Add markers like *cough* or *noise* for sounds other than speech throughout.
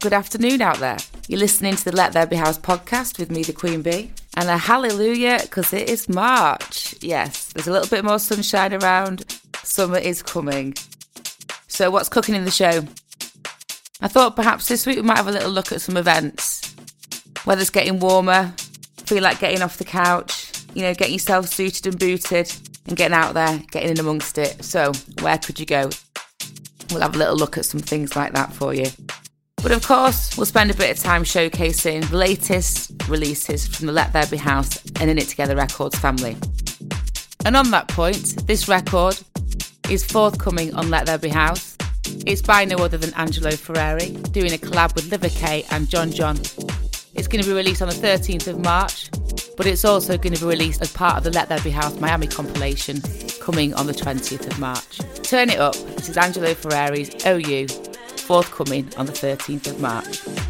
Good afternoon out there. You're listening to the Let There Be House podcast with me, the Queen Bee. And a hallelujah because it is March. Yes, there's a little bit more sunshine around. Summer is coming. So, what's cooking in the show? I thought perhaps this week we might have a little look at some events. Weather's getting warmer, feel like getting off the couch, you know, getting yourself suited and booted and getting out there, getting in amongst it. So, where could you go? We'll have a little look at some things like that for you. But of course, we'll spend a bit of time showcasing the latest releases from the Let There Be House and In It Together Records family. And on that point, this record is forthcoming on Let There Be House. It's by no other than Angelo Ferreri, doing a collab with Liver K and John John. It's going to be released on the 13th of March, but it's also going to be released as part of the Let There Be House Miami compilation coming on the 20th of March. Turn it up. This is Angelo Ferreri's OU forthcoming on the 13th of March.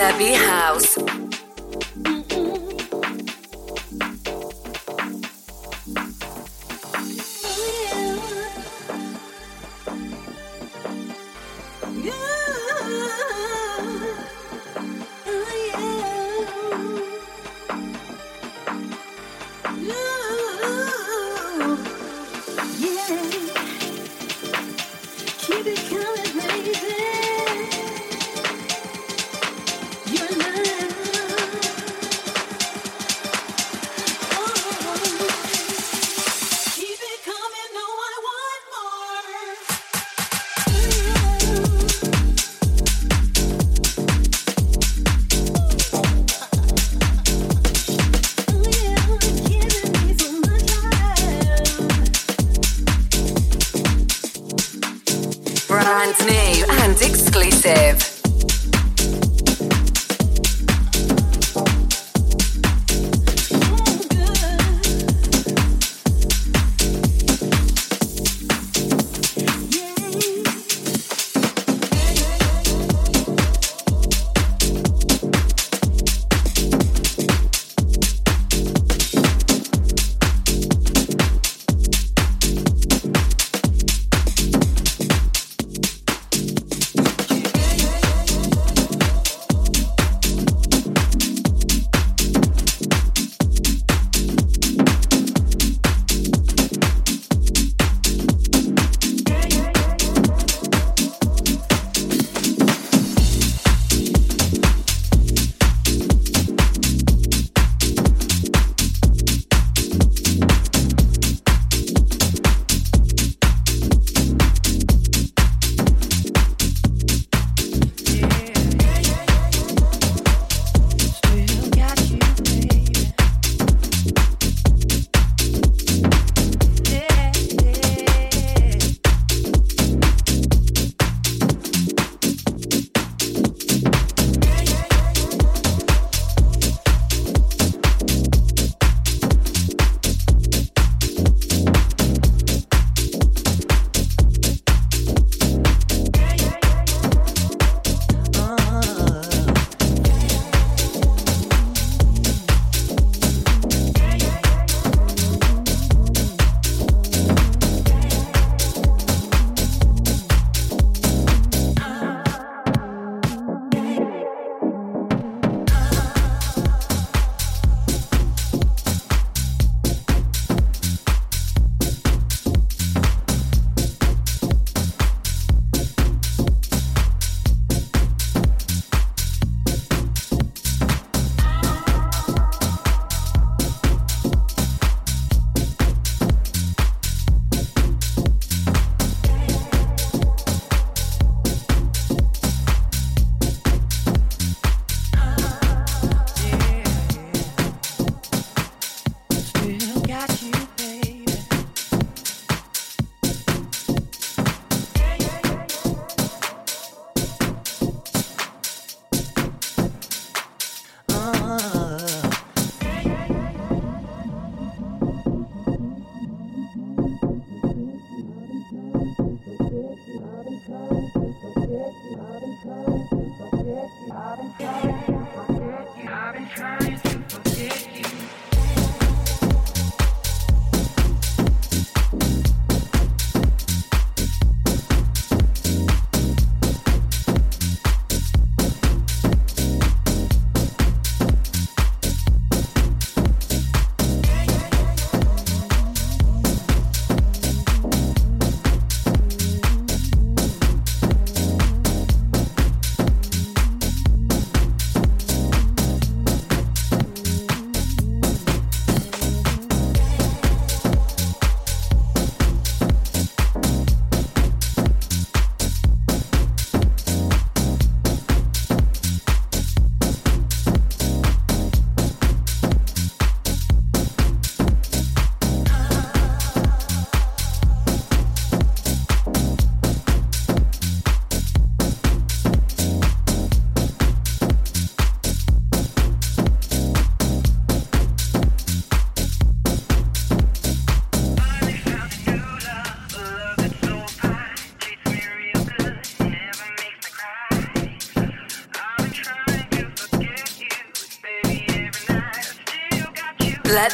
There house.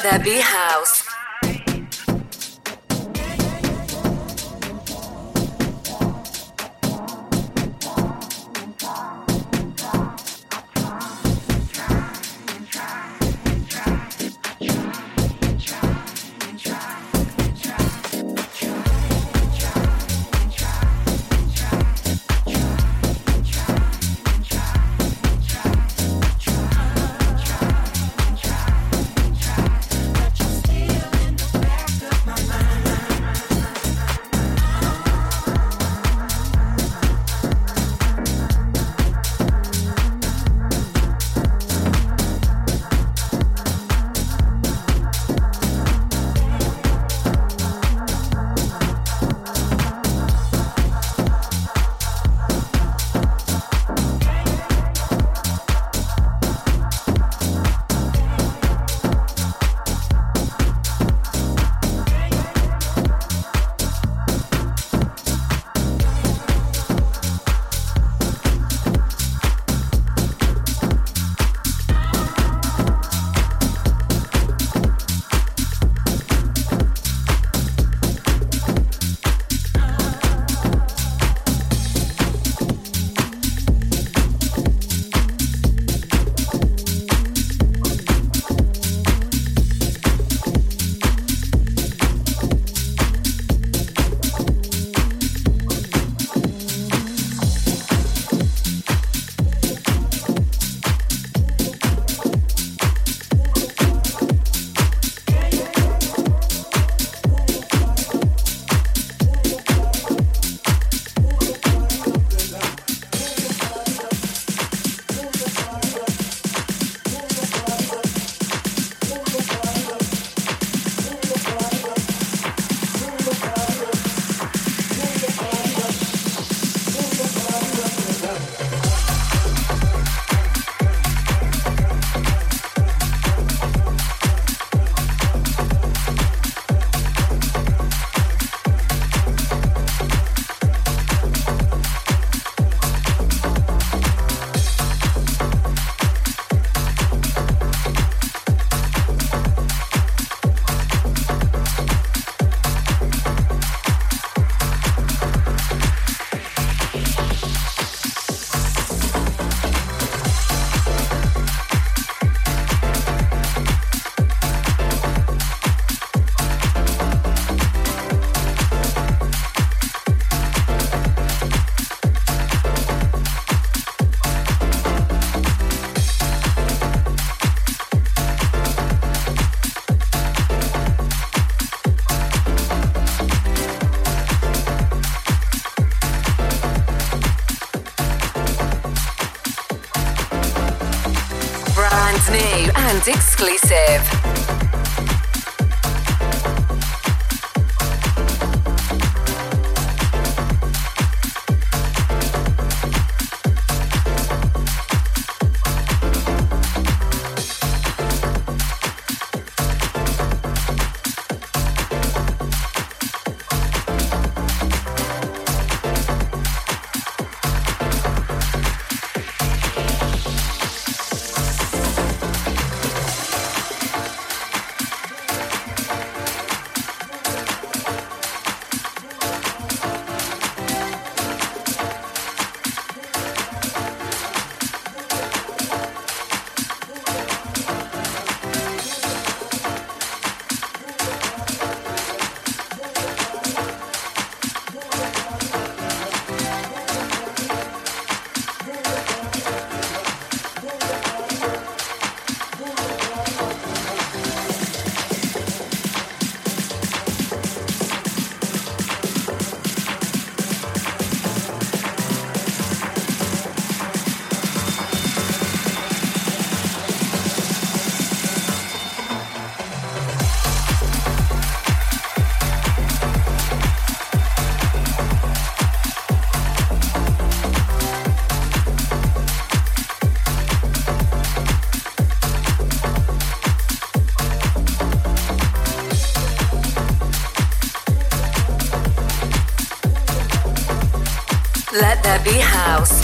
Let house.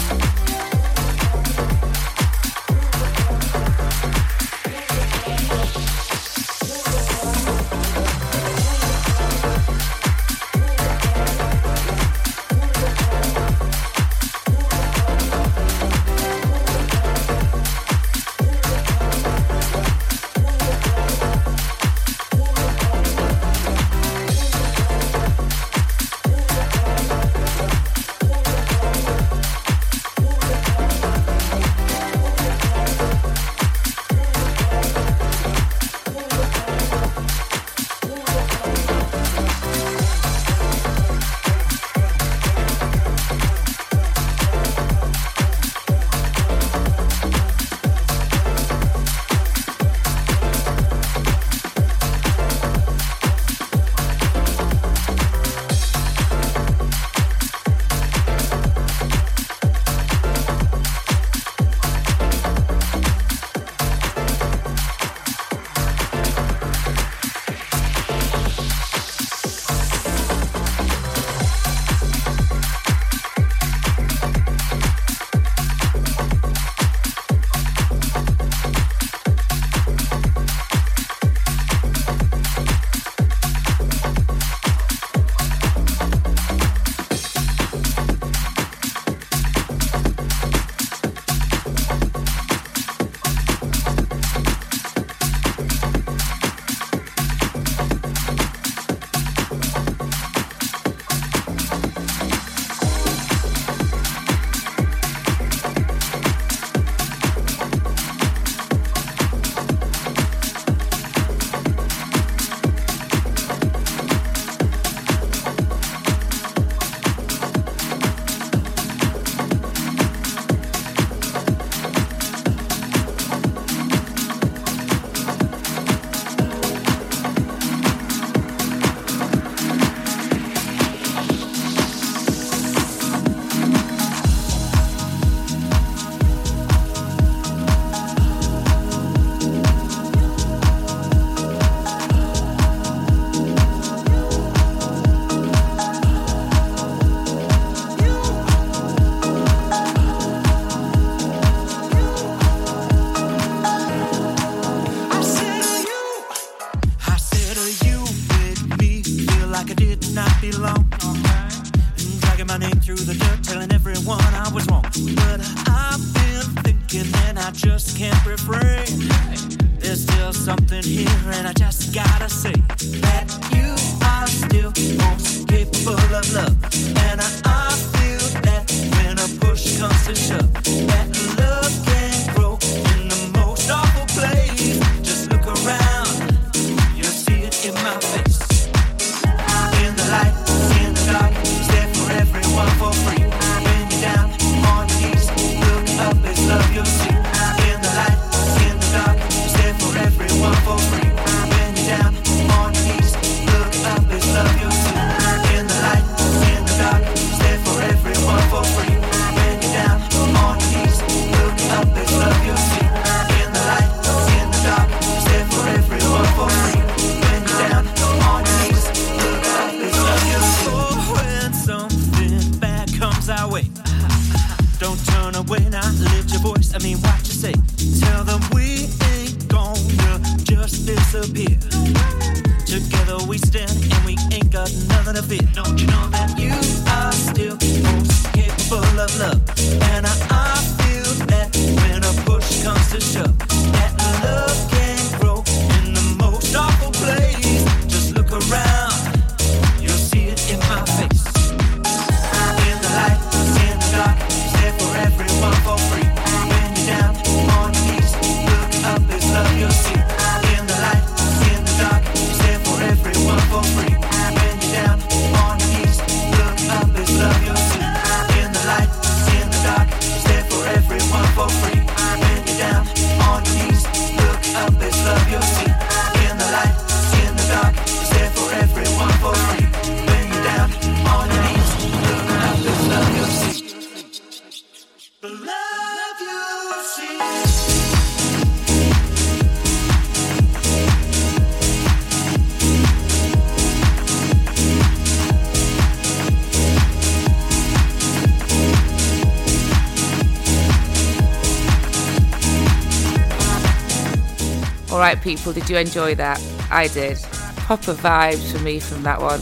Right, people, did you enjoy that? I did. Proper vibes for me from that one.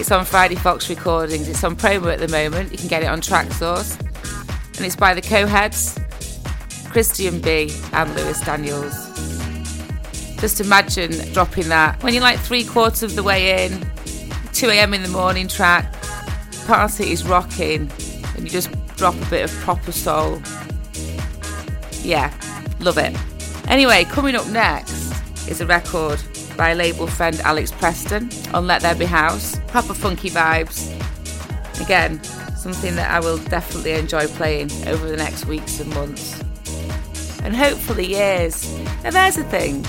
It's on Friday Fox Recordings. It's on promo at the moment. You can get it on Traxsource. And it's by the co-heads, Christian B and Lewis Daniels. Just imagine dropping that when you're like three quarters of the way in, 2 a.m. in the morning track, party is rocking, and you just drop a bit of proper soul. Yeah, love it. Anyway, coming up next is a record by label friend Alex Preston on Let There Be House. Proper funky vibes. Again, something that I will definitely enjoy playing over the next weeks and months. And hopefully years. Now there's the thing.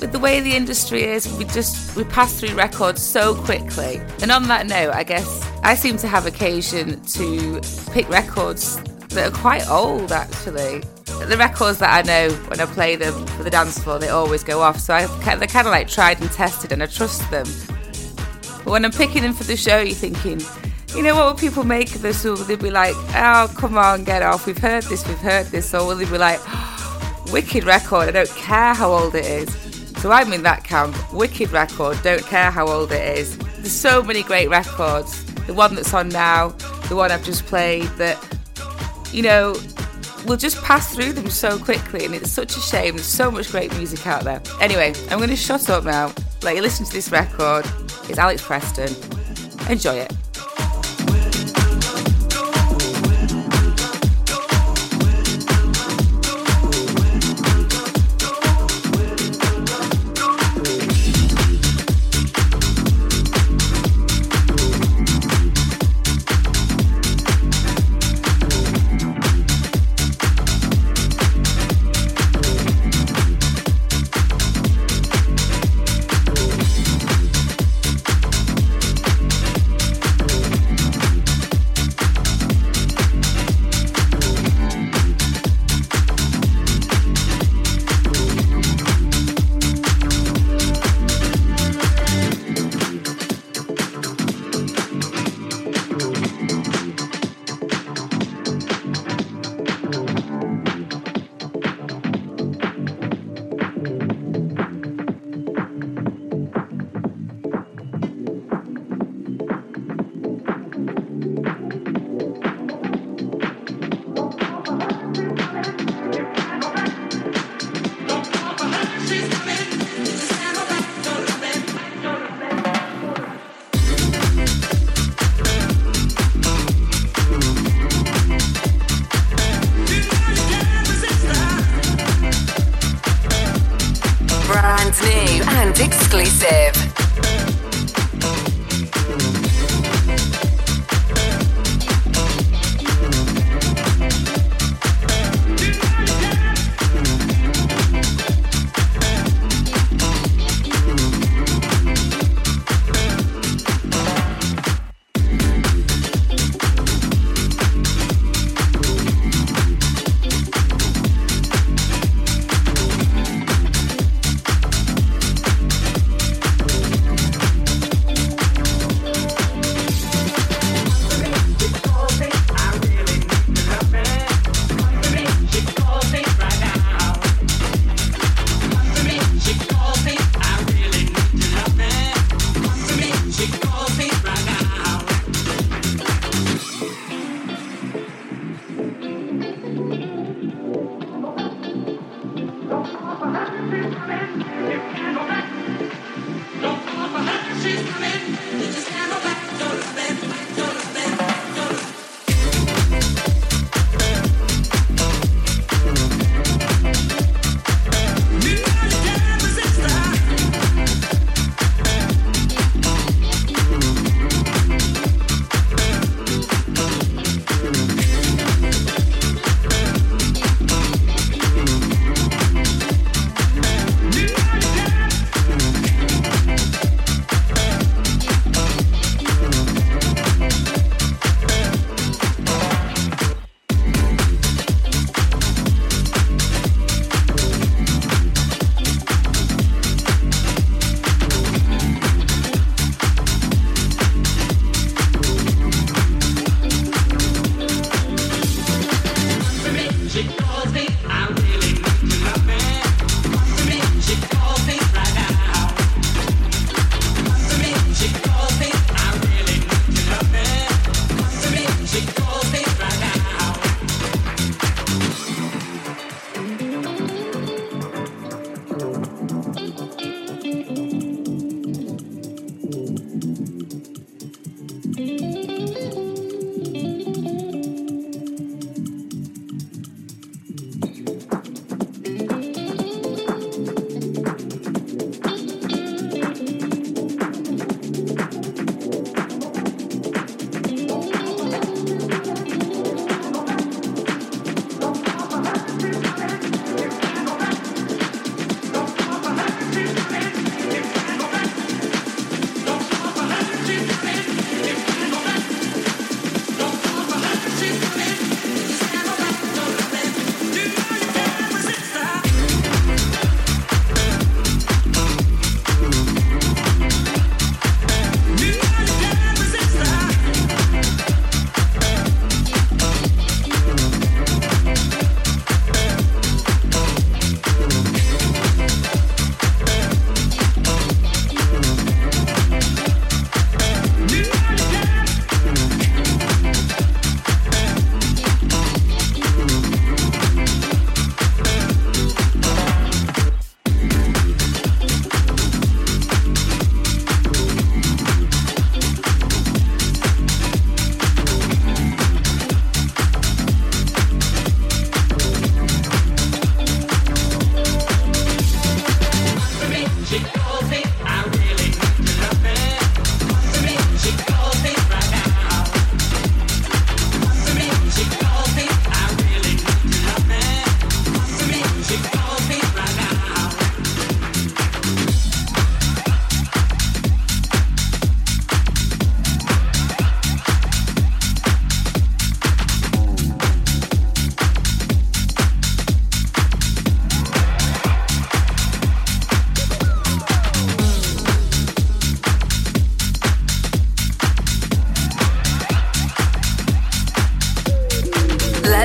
With the way the industry is, we just we pass through records so quickly. And on that note, I guess I seem to have occasion to pick records that are quite old actually the records that I know when I play them for the dance floor, they always go off. So I, they're kind of like tried and tested, and I trust them. But when I'm picking them for the show, you're thinking, you know, what will people make of this? Will they be like, oh, come on, get off. We've heard this, we've heard this. Or will they be like, oh, wicked record, I don't care how old it is. So I'm in that camp. Wicked record, don't care how old it is. There's so many great records. The one that's on now, the one I've just played, that, you know, we'll just pass through them so quickly, and it's such a shame. There's so much great music out there. Anyway, I'm going to shut up now. Let you listen to this record. It's Alex Preston. Enjoy it.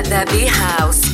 Let There Be House.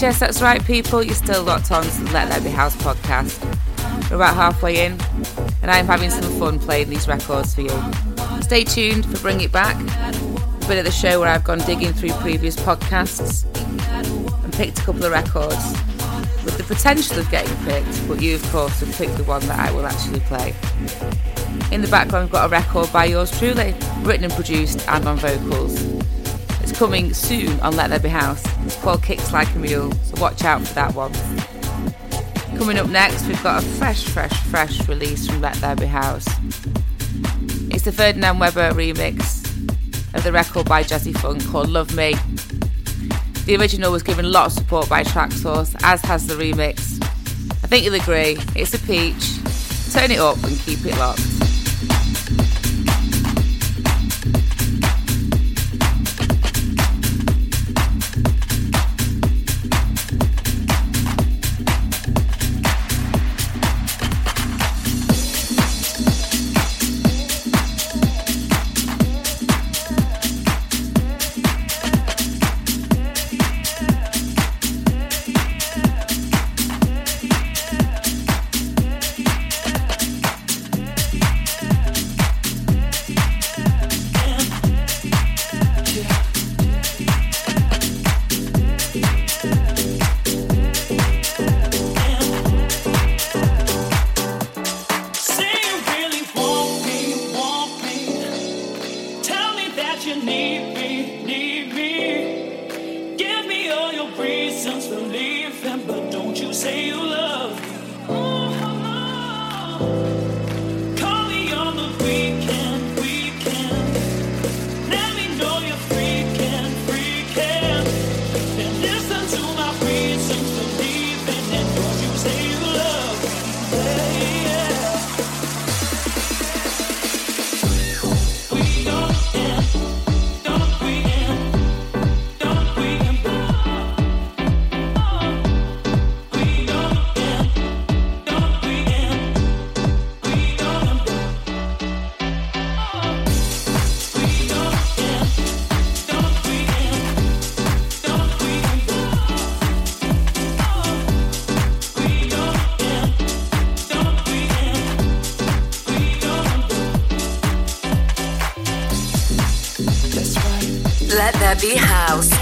Yes, that's right, people. You're still locked on to the Let There Be House podcast. We're about halfway in, and I'm having some fun playing these records for you. Stay tuned for Bring It Back, a bit of the show where I've gone digging through previous podcasts and picked a couple of records with the potential of getting picked, but you, of course, have picked the one that I will actually play. In the background, we've got a record by yours truly, written and produced and on vocals. It's coming soon on Let There Be House. Called Kicks Like a Mule, so watch out for that one. Coming up next, we've got a fresh, fresh, fresh release from Let There Be House. It's the Ferdinand Weber remix of the record by Jazzy Funk called Love Me. The original was given a lot of support by Traxsource, as has the remix. I think you'll agree, it's a peach. Turn it up and keep it locked. Be house.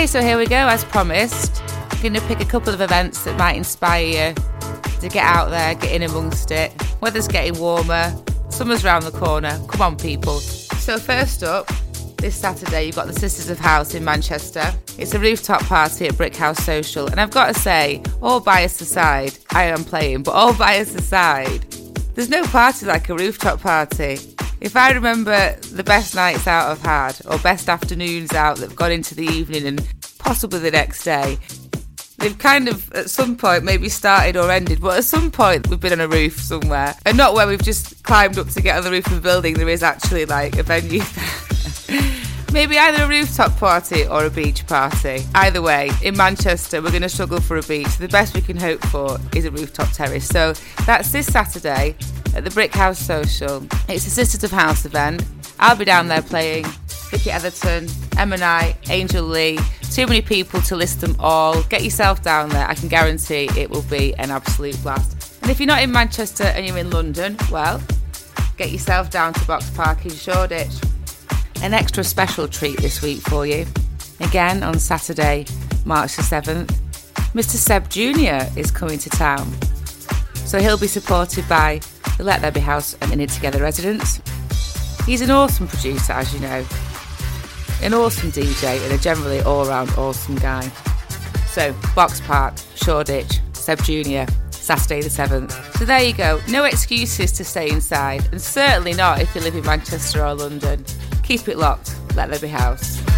Okay, so here we go, as promised. I'm going to pick a couple of events that might inspire you to get out there, get in amongst it. Weather's getting warmer, summer's round the corner. Come on, people. So, first up, this Saturday, you've got the Sisters of House in Manchester. It's a rooftop party at Brick House Social, and I've got to say, all bias aside, I am playing, but all bias aside, there's no party like a rooftop party. If I remember the best nights out I've had, or best afternoons out that have gone into the evening and possibly the next day, they've kind of at some point maybe started or ended, but at some point we've been on a roof somewhere, and not where we've just climbed up to get on the roof of a building. There is actually like a venue. *laughs* Maybe either a rooftop party or a beach party. Either way, in Manchester, we're going to struggle for a beach. The best we can hope for is a rooftop terrace. So that's this Saturday at the Brick House Social. It's a Sisters of House event. I'll be down there playing. Vicky Etherton, Emma Knight, Angel Lee. Too many people to list them all. Get yourself down there. I can guarantee it will be an absolute blast. And if you're not in Manchester and you're in London, well, get yourself down to Box Park in Shoreditch an extra special treat this week for you. Again on Saturday, March the 7th, Mr. Seb Jr. is coming to town. So he'll be supported by the Let There Be House and In It Together residents. He's an awesome producer, as you know, an awesome DJ, and a generally all round awesome guy. So, Box Park, Shoreditch, Seb Jr., Saturday the 7th. So there you go. No excuses to stay inside, and certainly not if you live in Manchester or London. Keep it locked. Let there be house.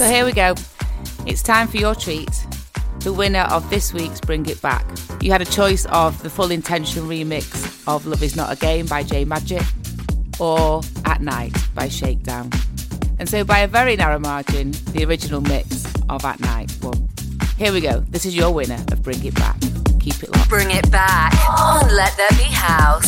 So here we go. It's time for your treat. The winner of this week's Bring It Back. You had a choice of the full intention remix of Love Is Not a Game by J Magic or At Night by Shakedown. And so by a very narrow margin, the original mix of At Night won. Here we go. This is your winner of Bring It Back. Keep it locked. Bring it back on Let There Be House.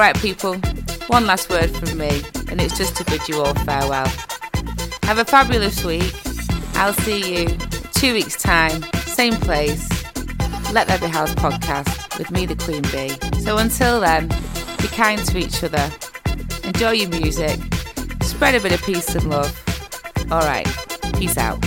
All right, people, one last word from me, and it's just to bid you all farewell. Have a fabulous week. I'll see you two weeks' time, same place. Let There Be House podcast with me, the Queen Bee. So until then, be kind to each other, enjoy your music, spread a bit of peace and love. All right, peace out.